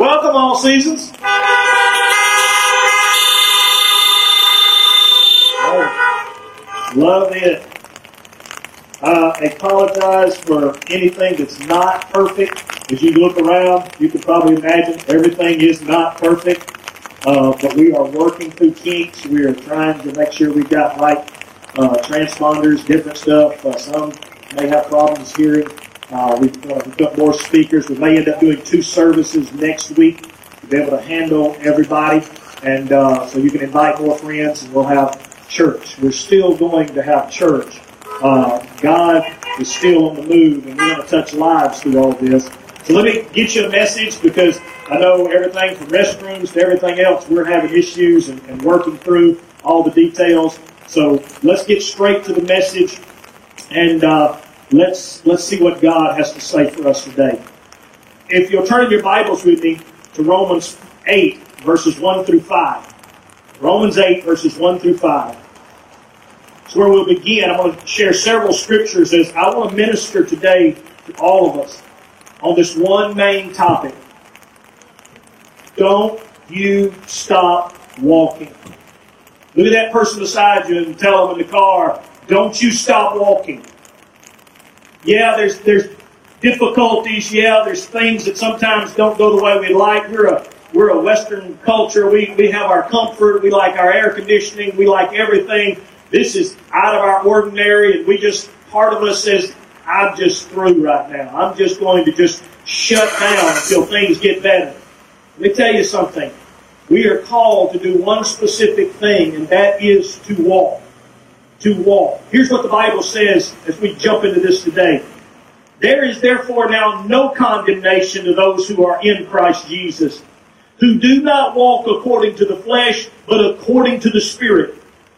Welcome, all seasons. Oh, love it. Uh, I apologize for anything that's not perfect. As you look around, you can probably imagine everything is not perfect. Uh, but we are working through kinks. We are trying to make sure we've got right uh, transponders, different stuff. Uh, some may have problems hearing. Uh, we've, uh, we've got more speakers. We may end up doing two services next week to be able to handle everybody. And uh, so you can invite more friends and we'll have church. We're still going to have church. Uh, God is still on the move, and we're going to touch lives through all this. So let me get you a message because I know everything from restrooms to everything else, we're having issues and, and working through all the details. So let's get straight to the message, and uh, let's let's see what God has to say for us today. If you'll turn in your Bibles with me to Romans 8, verses 1 through 5. Romans 8, verses 1 through 5. It's where we'll begin. I'm going to share several scriptures as I want to minister today to all of us on this one main topic. Don't you stop walking. Look at that person beside you and tell them in the car, don't you stop walking. Yeah, there's there's difficulties. Yeah, there's things that sometimes don't go the way we like. We're a we're a Western culture. We we have our comfort. We like our air conditioning. We like everything. This is out of our ordinary, and we just, part of us says, I'm just through right now. I'm just going to just shut down until things get better. Let me tell you something. We are called to do one specific thing, and that is to walk. To walk. Here's what the Bible says as we jump into this today. There is therefore now no condemnation to those who are in Christ Jesus, who do not walk according to the flesh, but according to the Spirit.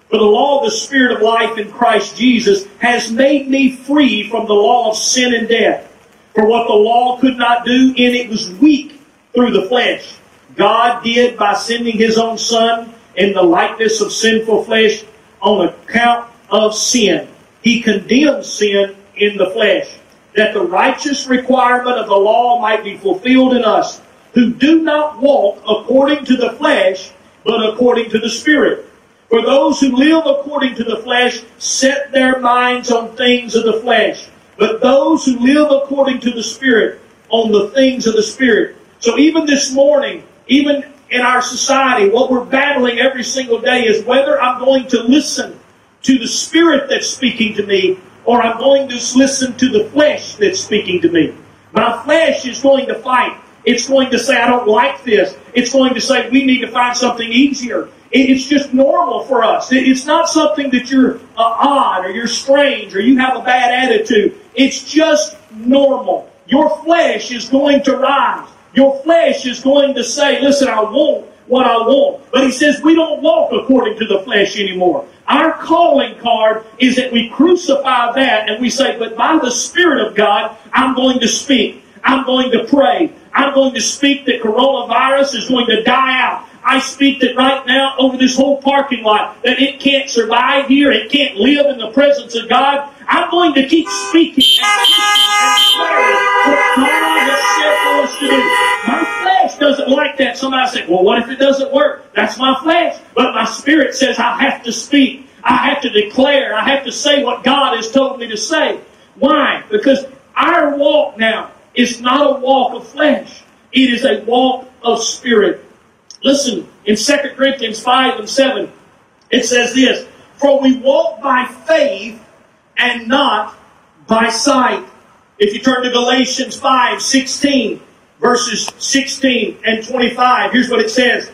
For the law of the Spirit of life in Christ Jesus has made me free from the law of sin and death. For what the law could not do, in it was weak through the flesh. God did by sending His own Son in the likeness of sinful flesh on account of sin. He condemned sin in the flesh, that the righteous requirement of the law might be fulfilled in us, who do not walk according to the flesh, but according to the Spirit. For those who live according to the flesh set their minds on things of the flesh, but those who live according to the Spirit on the things of the Spirit. So even this morning, even in our society, what we're battling every single day is whether I'm going to listen to the Spirit that's speaking to me or I'm going to listen to the flesh that's speaking to me. My flesh is going to fight. It's going to say, I don't like this. It's going to say, we need to find something easier. It's just normal for us. It's not something that you're uh, odd or you're strange or you have a bad attitude. It's just normal. Your flesh is going to rise. Your flesh is going to say, listen, I want what I want. But he says we don't walk according to the flesh anymore. Our calling card is that we crucify that and we say, but by the Spirit of God, I'm going to speak. I'm going to pray. I'm going to speak that coronavirus is going to die out. I speak that right now over this whole parking lot that it can't survive here, it can't live in the presence of God. I'm going to keep speaking and declaring what God has said for us to do. My flesh doesn't like that. Somebody said, well, what if it doesn't work? That's my flesh. But my spirit says I have to speak. I have to declare. I have to say what God has told me to say. Why? Because our walk now is not a walk of flesh. It is a walk of spirit. Listen, in 2 Corinthians 5 and 7, it says this, For we walk by faith and not by sight. If you turn to Galatians 5, 16, verses 16 and 25, here's what it says.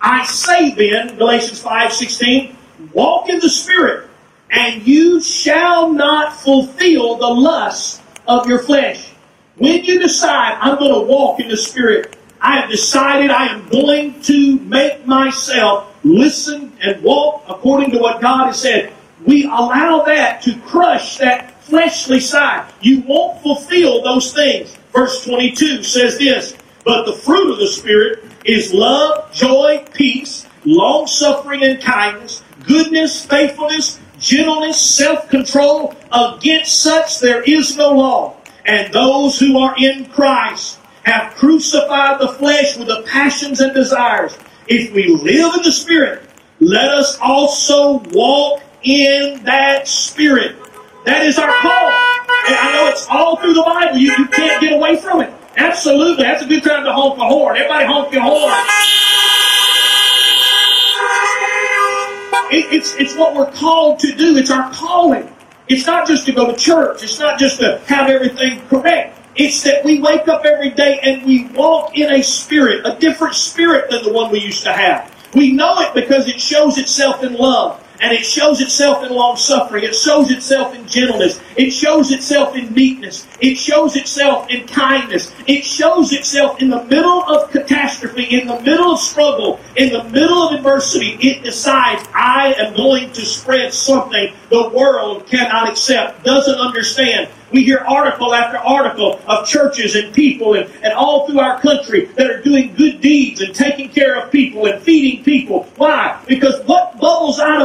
I say then, Galatians 5, 16, walk in the Spirit, and you shall not fulfill the lust of your flesh. When you decide, I'm going to walk in the Spirit, I have decided I am going to make myself listen and walk according to what God has said. We allow that to crush that fleshly side. You won't fulfill those things. Verse 22 says this, but the fruit of the Spirit is love, joy, peace, long suffering and kindness, goodness, faithfulness, gentleness, self-control. Against such there is no law. And those who are in Christ have crucified the flesh with the passions and desires. If we live in the Spirit, let us also walk in that Spirit. That is our call. And I know it's all through the Bible. You, you can't get away from it. Absolutely. That's a good time to honk the horn. Everybody honk your horn. It, it's, it's what we're called to do. It's our calling. It's not just to go to church. It's not just to have everything correct. It's that we wake up every day and we walk in a spirit, a different spirit than the one we used to have. We know it because it shows itself in love. And it shows itself in long suffering. It shows itself in gentleness. It shows itself in meekness. It shows itself in kindness. It shows itself in the middle of catastrophe, in the middle of struggle, in the middle of adversity. It decides, I am going to spread something the world cannot accept, doesn't understand. We hear article after article of churches and people and, and all through our country that are doing good deeds and taking care of people and feeding people. Why? Because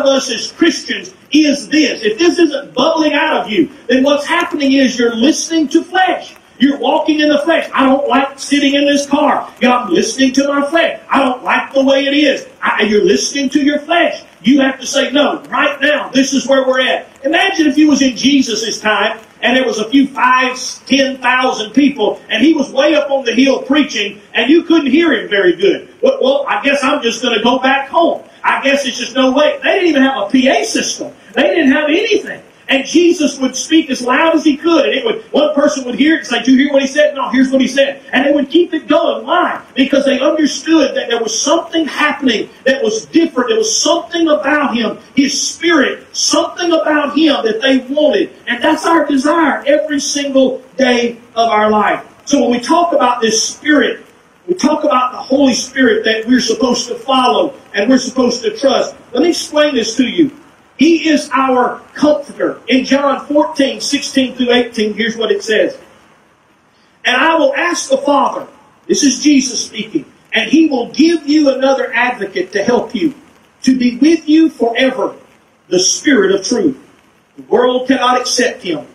us as Christians is this. If this isn't bubbling out of you, then what's happening is you're listening to flesh. You're walking in the flesh. I don't like sitting in this car. I'm listening to my flesh. I don't like the way it is. I, you're listening to your flesh. You have to say, no, right now, this is where we're at. Imagine if you was in Jesus' time and there was a few five, ten thousand people, and he was way up on the hill preaching, and you couldn't hear him very good. Well, well I guess I'm just going to go back home. I guess it's just no way. They didn't even have a PA system. They didn't have anything. And Jesus would speak as loud as he could. And it would, one person would hear it and say, Do you hear what he said? No, here's what he said. And they would keep it going. Why? Because they understood that there was something happening that was different. There was something about him, his spirit, something about him that they wanted. And that's our desire every single day of our life. So when we talk about this spirit, we talk about the Holy Spirit that we're supposed to follow and we're supposed to trust. Let me explain this to you. He is our comforter. In John 14, 16 through 18, here's what it says. And I will ask the Father, this is Jesus speaking, and he will give you another advocate to help you, to be with you forever, the Spirit of truth. The world cannot accept him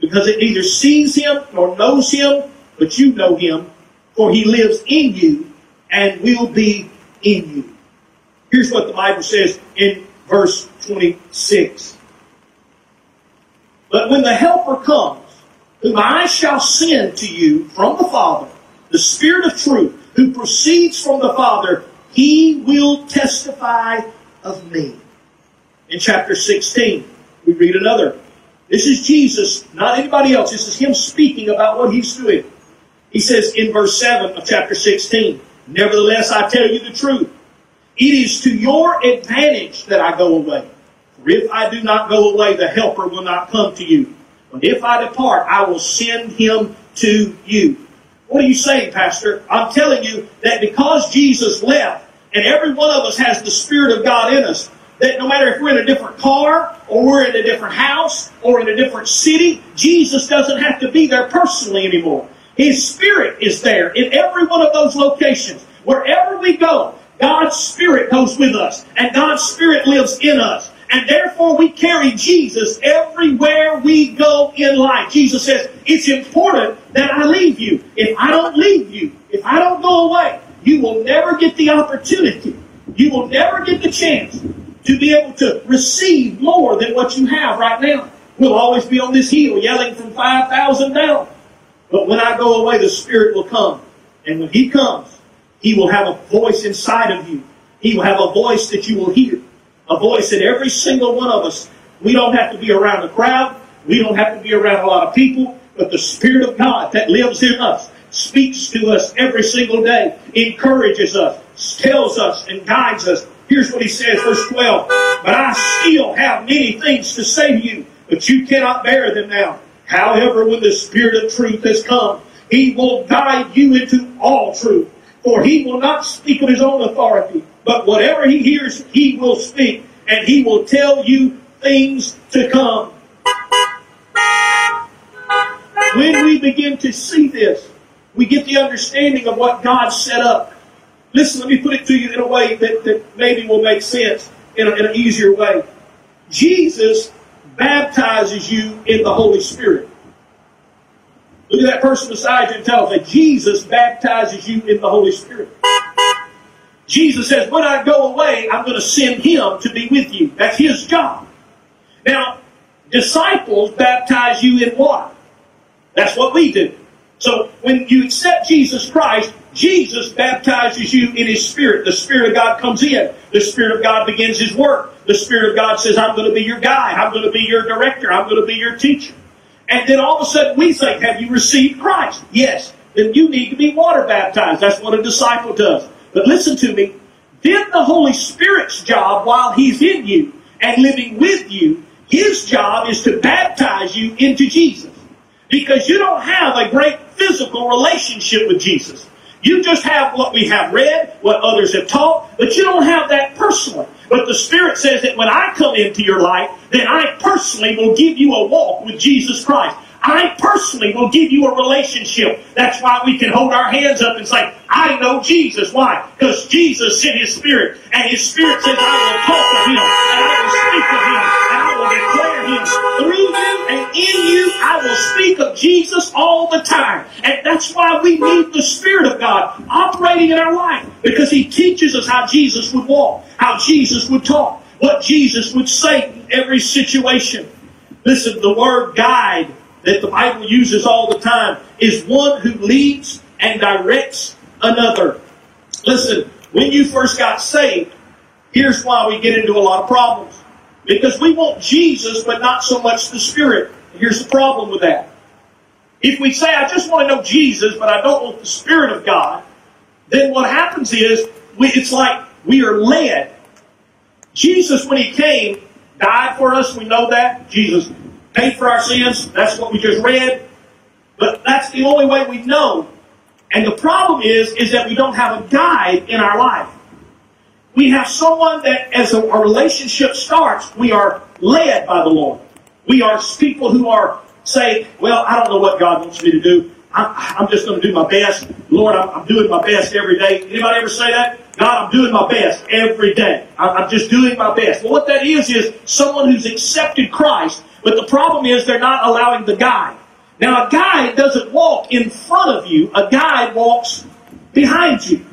because it neither sees him nor knows him, but you know him, for he lives in you and will be in you. Here's what the Bible says in verse 26. But when the Helper comes, whom I shall send to you from the Father, the Spirit of truth, who proceeds from the Father, he will testify of me. In chapter 16, we read another. This is Jesus, not anybody else. This is him speaking about what he's doing. He says in verse 7 of chapter 16, Nevertheless, I tell you the truth. It is to your advantage that I go away. If I do not go away, the Helper will not come to you. But if I depart, I will send him to you. What are you saying, Pastor? I'm telling you that because Jesus left, and every one of us has the Spirit of God in us, that no matter if we're in a different car, or we're in a different house, or in a different city, Jesus doesn't have to be there personally anymore. His Spirit is there in every one of those locations. Wherever we go, God's Spirit goes with us, and God's Spirit lives in us. And therefore, we carry Jesus everywhere we go in life. Jesus says, It's important that I leave you. If I don't leave you, if I don't go away, you will never get the opportunity. You will never get the chance to be able to receive more than what you have right now. We'll always be on this hill yelling from 5,000 down. But when I go away, the Spirit will come. And when He comes, He will have a voice inside of you. He will have a voice that you will hear. A voice that every single one of us, we don't have to be around a crowd. We don't have to be around a lot of people. But the Spirit of God that lives in us speaks to us every single day, encourages us, tells us, and guides us. Here's what he says, verse 12. But I still have many things to say to you, but you cannot bear them now. However, when the Spirit of truth has come, he will guide you into all truth. For he will not speak of his own authority, but whatever he hears, he will speak, and he will tell you things to come. When we begin to see this, we get the understanding of what God set up. Listen, let me put it to you in a way that, that maybe will make sense in, a, in an easier way. Jesus baptizes you in the Holy Spirit. Look at that person beside you and tell them that Jesus baptizes you in the Holy Spirit. Jesus says, when I go away, I'm going to send him to be with you. That's his job. Now, disciples baptize you in water. That's what we do. So when you accept Jesus Christ, Jesus baptizes you in His Spirit. The Spirit of God comes in. The Spirit of God begins His work. The Spirit of God says, I'm going to be your guide. I'm going to be your director. I'm going to be your teacher. And then all of a sudden we say, have you received Christ? Yes. Then you need to be water baptized. That's what a disciple does. But listen to me. Then the Holy Spirit's job while He's in you and living with you, His job is to baptize you into Jesus. Because you don't have a great physical relationship with Jesus. You just have what we have read, what others have taught, but you don't have that personally. But the Spirit says that when I come into your life, then I personally will give you a walk with Jesus Christ. I personally will give you a relationship. That's why we can hold our hands up and say, I know Jesus. Why? Because Jesus sent His Spirit, and His Spirit says, I will talk of Him, and I will speak of Him, and I will declare Him. Through you and in you, I will speak of Jesus all the time. And that's why we need the Spirit of God operating in our life, because He teaches us how Jesus would walk, how Jesus would talk, what Jesus would say in every situation. Listen, the word guide that the Bible uses all the time is one who leads and directs another. Listen, when you first got saved, here's why we get into a lot of problems. Because we want Jesus, but not so much the Spirit. Here's the problem with that. If we say, I just want to know Jesus, but I don't want the Spirit of God, then what happens is, we, it's like we are led. Jesus, when He came, died for us. We know that. Jesus paid for our sins. That's what we just read. But that's the only way we know. And the problem is, is that we don't have a guide in our life. We have someone that, as a, relationship starts, we are led by the Lord. We are people who are saying, well, I don't know what God wants me to do. I'm, just going to do my best. Lord, I'm, I'm, doing my best every day. Anybody ever say that? God, I'm doing my best every day. I'm just doing my best. Well, what that is, is someone who's accepted Christ but the problem is they're not allowing the guide. Now, a guide doesn't walk in front of you. A guide walks behind you.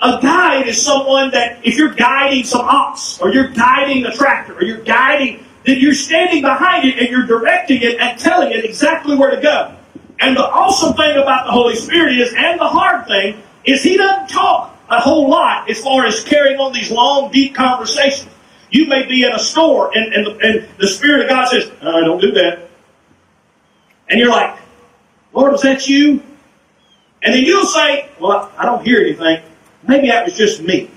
A guide is someone that, if you're guiding some ox, or you're guiding a tractor, or you're guiding, then you're standing behind it and you're directing it and telling it exactly where to go. And the awesome thing about the Holy Spirit is, and the hard thing, is He doesn't talk a whole lot as far as carrying on these long, deep conversations. You may be in a store and, and, the, and the Spirit of God says, uh, don't do that. And you're like, Lord, was that you? And then you'll say, well, I don't hear anything. Maybe that was just me.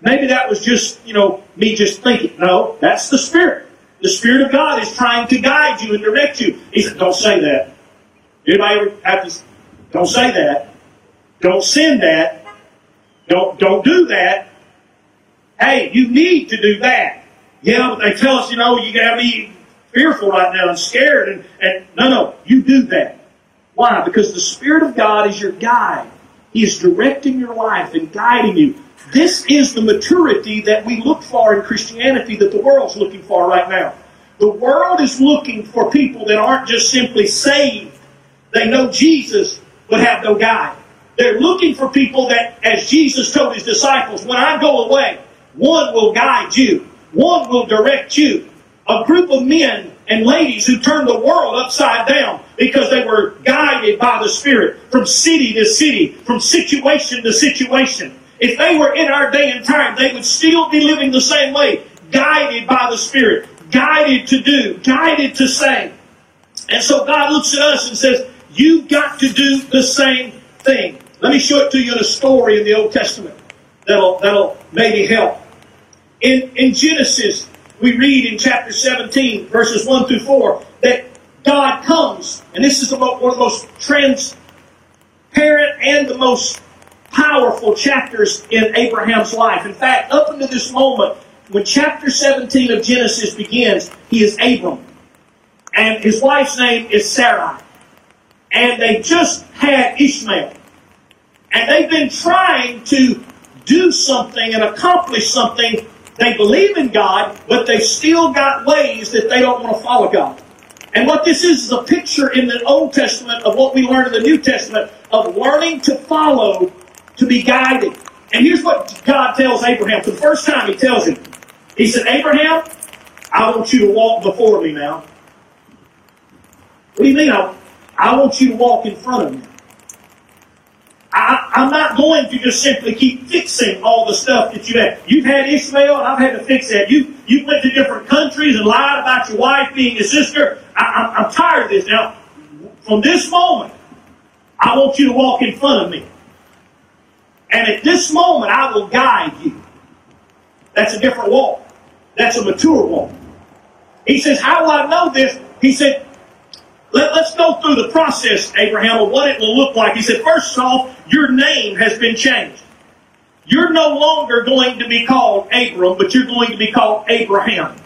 Maybe that was just, you know, me just thinking. No, that's the Spirit. The Spirit of God is trying to guide you and direct you. He said, don't say that. Anybody ever have to, don't say that. Don't send that. Don't, don't do that. Hey, you need to do that. Yeah, but they tell us, you know, you gotta be fearful right now and scared and, and no, no, you do that. Why? Because the Spirit of God is your guide. He is directing your life and guiding you. This is the maturity that we look for in Christianity that the world's looking for right now. The world is looking for people that aren't just simply saved. They know Jesus, but have no guide. They're looking for people that, as Jesus told his disciples, when I go away, one will guide you. One will direct you. A group of men and ladies who turned the world upside down because they were guided by the Spirit from city to city, from situation to situation. If they were in our day and time, they would still be living the same way, guided by the Spirit, guided to do, guided to say. And so God looks at us and says, You've got to do the same thing. Let me show it to you in a story in the Old Testament that'll, that'll maybe help. In, in Genesis, we read in chapter 17, verses 1 through 4, that God comes, and this is one of the most transparent and the most powerful chapters in Abraham's life. In fact, up until this moment, when chapter 17 of Genesis begins, he is Abram. And his wife's name is Sarai. And they just had Ishmael. And they've been trying to do something and accomplish something they believe in God, but they've still got ways that they don't want to follow God. And what this is is a picture in the Old Testament of what we learn in the New Testament of learning to follow, to be guided. And here's what God tells Abraham. For the first time, He tells him, He said, Abraham, I want you to walk before me now. What do you mean? I, I want you to walk in front of me. I, I'm not going to just simply keep fixing all the stuff that you've had. You've had Ishmael, and I've had to fix that. You you went to different countries and lied about your wife being your sister. I, I'm tired of this. Now, from this moment, I want you to walk in front of me. And at this moment, I will guide you. That's a different walk. That's a mature walk. He says, How will I know this? He said, let, us go through the process, Abraham, of what it will look like. He said, first off, your name has been changed. You're no longer going to be called Abram, but you're going to be called Abraham.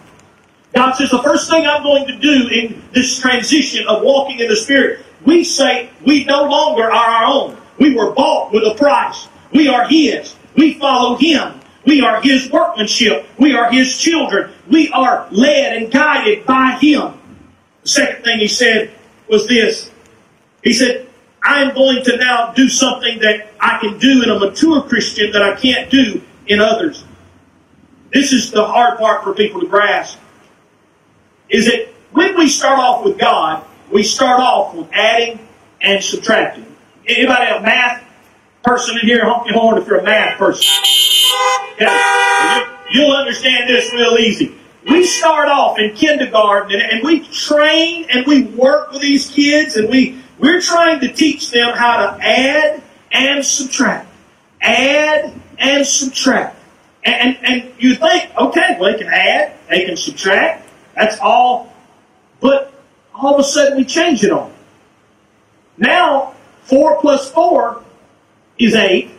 God says, the first thing I'm going to do in this transition of walking in the Spirit, we say we no longer are our own. We were bought with a price. We are His. We follow Him. We are His workmanship. We are His children. We are led and guided by Him. The second thing He said, was this. He said, I am going to now do something that I can do in a mature Christian that I can't do in others. This is the hard part for people to grasp. Is that when we start off with God, we start off with adding and subtracting. Anybody a math person in here? Honk your horn if you're a math person. Okay. You'll understand this real easy we start off in kindergarten and, and, we train and we work with these kids and we, we're trying to teach them how to add and subtract. Add and subtract. And, and, and you think, okay, well, they can add, they can subtract. That's all. But all of a sudden we change it on. Now, 4 plus 4 is 8.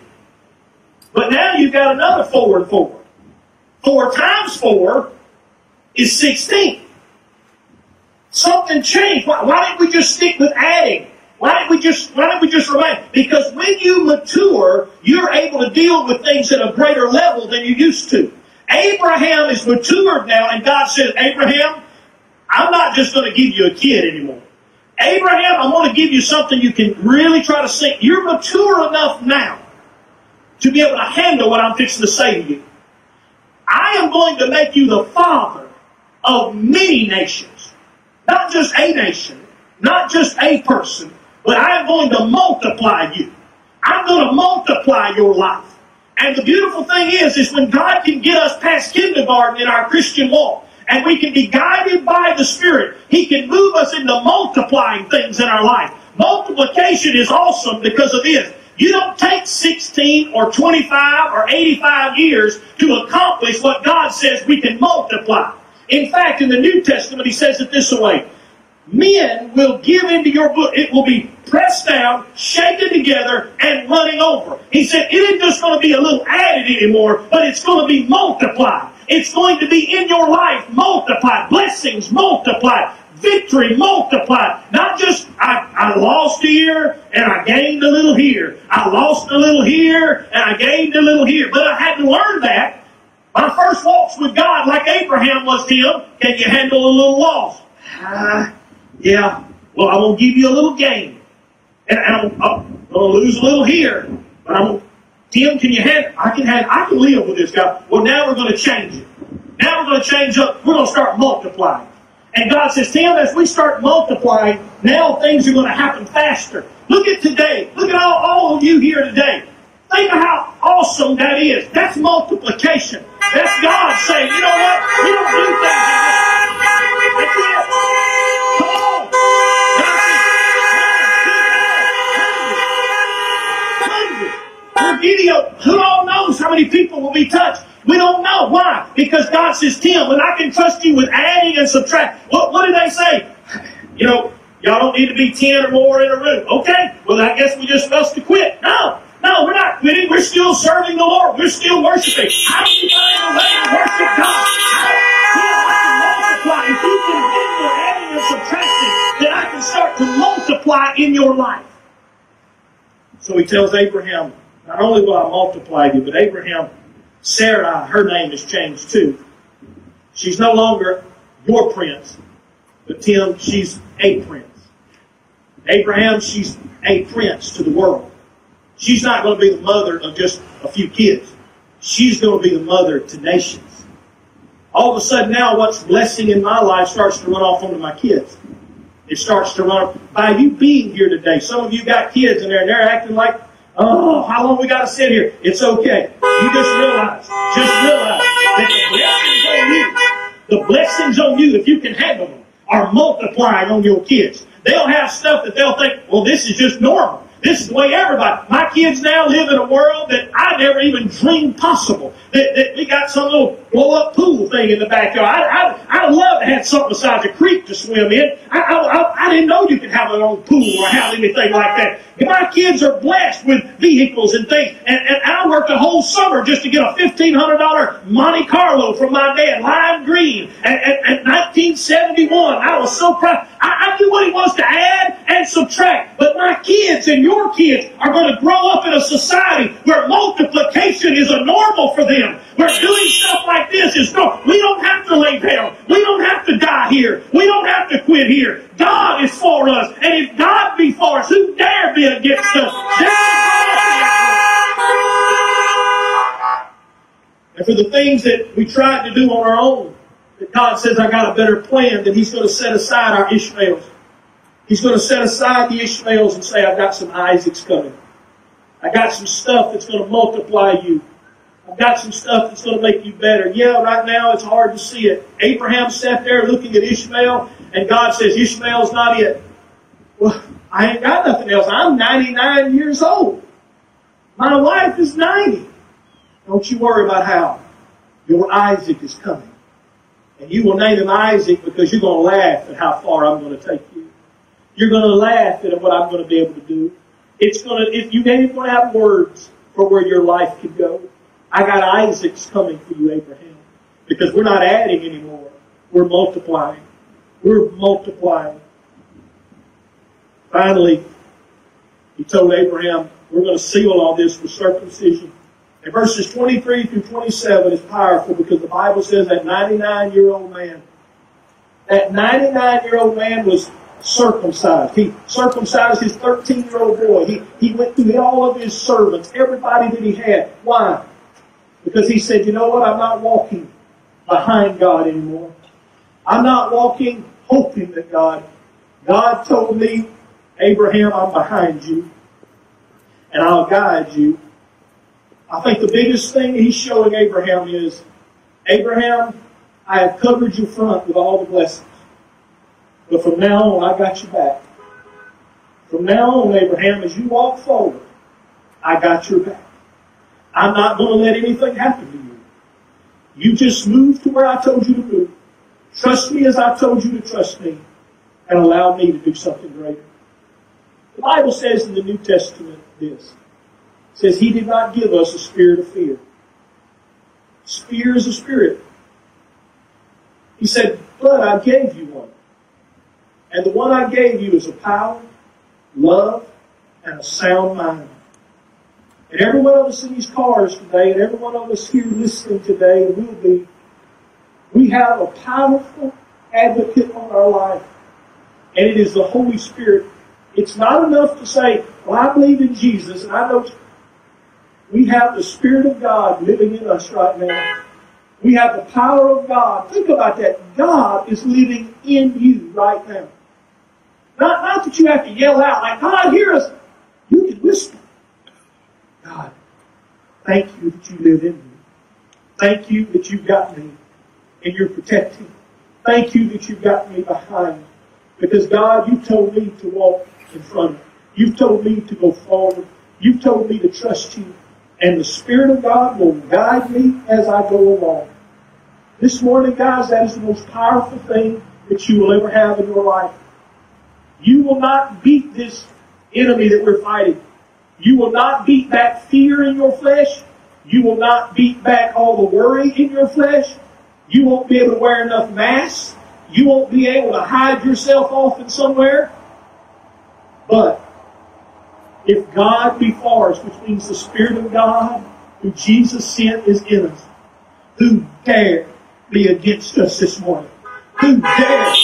But now you've got another 4 and 4. 4 times 4 is 16. Something changed. Why, why didn't we just stick with adding? Why didn't we just why didn't we just remain? Because when you mature, you're able to deal with things at a greater level than you used to. Abraham is matured now, and God says, Abraham, I'm not just going to give you a kid anymore. Abraham, I'm going to give you something you can really try to see. You're mature enough now to be able to handle what I'm fixing to say to you. I am going to make you the father of many nations. Not just a nation, not just a person, but I am going to multiply you. I'm going to multiply your life. And the beautiful thing is, is when God can get us past kindergarten in our Christian walk, and we can be guided by the Spirit, He can move us into multiplying things in our life. Multiplication is awesome because of this. You don't take 16 or 25 or 85 years to accomplish what God says we can multiply. In fact, in the New Testament, he says it this way Men will give into your book. It will be pressed down, shaken together, and running over. He said it isn't just going to be a little added anymore, but it's going to be multiplied. It's going to be in your life multiplied. Blessings multiplied. Victory multiplied. Not just I, I lost here and I gained a little here. I lost a little here and I gained a little here. But I had to learn that my first walks with God, like Abraham was to him, can you handle a little loss? Uh, yeah. Well, I'm going to give you a little gain. And I'm, I'm going to lose a little here. But I'm Tim, can you handle? I can handle, I can live with this guy. Well, now we're going to change it. Now we're going to change up. We're going to start multiplying. And God says, Tim, as we start multiplying, now things are going to happen faster. Look at today. Look at all, all of you here today. Think of how awesome that is. That's multiplication. That's God saying, you know what? We don't do things in this. That's it. Come who all knows how many people will be touched? We don't know. Why? Because God says, Tim, when I can trust you with adding and subtract. What, what did they say? You know, y'all don't need to be 10 or more in a room. Okay, well, I guess we're just must to quit. No. No, we're not quitting. We're still serving the Lord. We're still worshiping. How do you find a way to worship God? I can multiply. If you can handle adding and subtracting, then I can start to multiply in your life. So he tells Abraham, not only will I multiply you, but Abraham, Sarah, her name has changed too. She's no longer your prince, But Tim, she's a prince. Abraham, she's a prince to the world. She's not going to be the mother of just a few kids. She's going to be the mother to nations. All of a sudden now what's blessing in my life starts to run off onto my kids. It starts to run by you being here today. Some of you got kids in there and they're acting like, oh, how long we got to sit here? It's okay. You just realize, just realize that the blessings on you, the blessings on you, if you can handle them, are multiplying on your kids. They'll have stuff that they'll think, well, this is just normal. This is the way everybody. My kids now live in a world that I never even dreamed possible. That, that we got some little blow up pool thing in the backyard. I, I, I'd love to have something besides a creek to swim in. I, I, I didn't know you could have an own pool or have anything like that. My kids are blessed with vehicles and things. And, and I worked a whole summer just to get a $1,500 Monte Carlo from my dad, lime green, at, at, at 1971. I was so proud. I, I knew what he was to add and subtract. But my kids and your kids are going to grow up in a society where multiplication is a normal for them. Where doing stuff like this is no. We don't have to lay down. We don't have to die here. We don't have to quit here. God is for us. And if God be for us, who dare be against us? And for the things that we tried to do on our own, that God says, I got a better plan, that He's going to set aside our Ishmaels. He's going to set aside the Ishmaels and say, I've got some Isaacs coming. I got some stuff that's going to multiply you. I've got some stuff that's going to make you better. Yeah, right now it's hard to see it. Abraham sat there looking at Ishmael, and God says, Ishmael's not it. Well, I ain't got nothing else. I'm 99 years old. My wife is 90. Don't you worry about how. Your Isaac is coming. And you will name him Isaac because you're going to laugh at how far I'm going to take you. You're going to laugh at what I'm going to be able to do. It's going to, if you ain't going to have words for where your life could go. I got Isaac's coming for you, Abraham. Because we're not adding anymore. We're multiplying. We're multiplying. Finally, he told Abraham, we're going to seal all this with circumcision. And verses 23 through 27 is powerful because the Bible says that 99 year old man, that 99 year old man was circumcised. He circumcised his 13 year old boy. He, he went through all of his servants, everybody that he had. Why? Because he said, you know what? I'm not walking behind God anymore. I'm not walking hoping that God, God told me, Abraham, I'm behind you and I'll guide you. I think the biggest thing he's showing Abraham is, Abraham, I have covered your front with all the blessings. But from now on, I got you back. From now on, Abraham, as you walk forward, I got your back. I'm not going to let anything happen to you. You just move to where I told you to move. Trust me as I told you to trust me and allow me to do something greater. The Bible says in the New Testament this. It says he did not give us a spirit of fear. Fear is a spirit. He said, but I gave you one. And the one I gave you is a power, love, and a sound mind. And every one of us in these cars today, and every one of us here listening today, will be, we have a powerful advocate on our life. And it is the Holy Spirit. It's not enough to say, well, I believe in Jesus, and I know we have the Spirit of God living in us right now. We have the power of God. Think about that. God is living in you right now. Not, not that you have to yell out like, God, hear us. You can whisper. God, thank you that you live in me. Thank you that you've got me and you're protecting. Thank you that you've got me behind. Because God, you told me to walk in front. You've told me to go forward. You've told me to trust you. And the Spirit of God will guide me as I go along. This morning, guys, that is the most powerful thing that you will ever have in your life. You will not beat this enemy that we're fighting. You will not beat back fear in your flesh. You will not beat back all the worry in your flesh. You won't be able to wear enough masks. You won't be able to hide yourself off in somewhere. But if God be for us, which means the Spirit of God, who Jesus sent, is in us, who dare be against us this morning? Who dare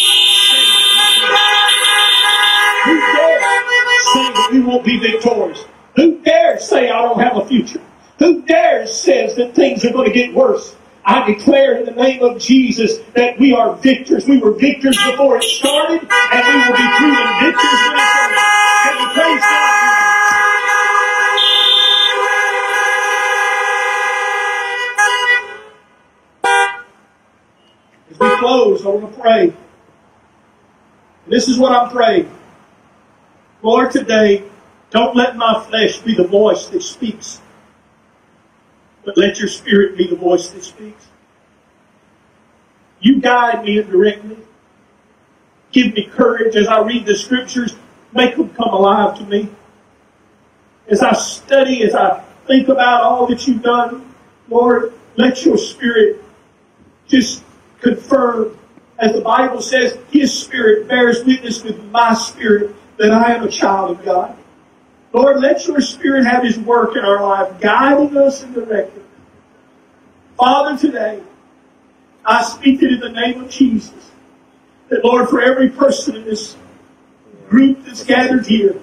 we won't be victorious? Who dares say I don't have a future? Who dares says that things are going to get worse? I declare in the name of Jesus that we are victors. We were victors before it started, and we will be proven victors when it's over. Can you praise God? As we close, I want to pray. This is what I'm praying. Lord, today, don't let my flesh be the voice that speaks, but let your spirit be the voice that speaks. You guide me and direct me. Give me courage as I read the scriptures. Make them come alive to me. As I study, as I think about all that you've done, Lord, let your spirit just confirm, as the Bible says, His Spirit bears witness with my spirit that I am a child of God. Lord, let your Spirit have His work in our life, guiding us and directing us. Father, today, I speak it in the name of Jesus. That, Lord, for every person in this group that's gathered here,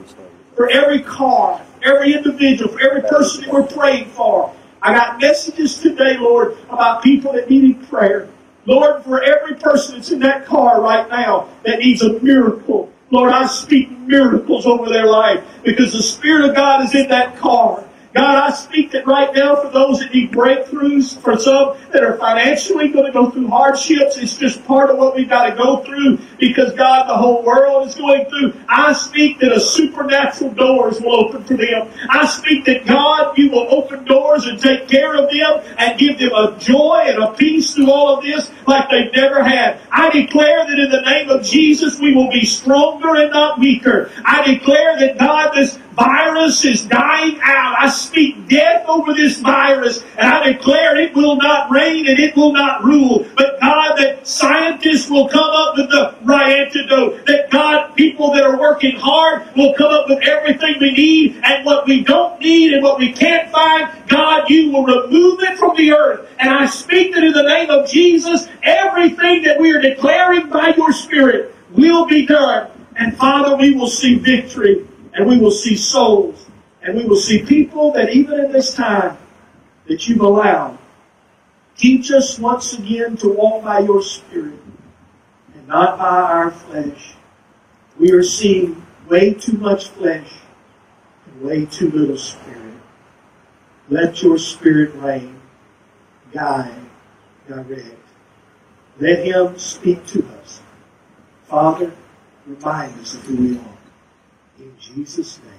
for every car, every individual, for every person that we're praying for, I got messages today, Lord, about people that needed prayer. Lord, for every person that's in that car right now that needs a miracle, Lord, I speak miracles over their life because the Spirit of God is in that car. God, I speak that right now for those that need breakthroughs, for some that are financially going to go through hardships. It's just part of what we've got to go through because God, the whole world is going through. I speak that a supernatural doors will open for them. I speak that God, you will open doors and take care of them and give them a joy and a peace through all of this like they've never had. I declare that in the name of Jesus we will be stronger and not weaker. I declare that God, this virus is dying out. I speak death over this virus and I declare it will not reign and it will not rule. But God, that scientists will come up with the right antidote. That God, people that are working hard will come up with everything we need and what we don't need and what we can't find. God, you will remove it from the earth. And I speak that in the name of Jesus, everything that we are declaring by your Spirit will be done. And Father, we will see victory and we will see souls, and we will see people that even in this time that you've allowed, teach us once again to walk by your Spirit and not by our flesh. We are seeing way too much flesh and way too little Spirit. Let your Spirit reign, guide, direct. Let Him speak to us. Father, remind us of who we are. In Jesus' name.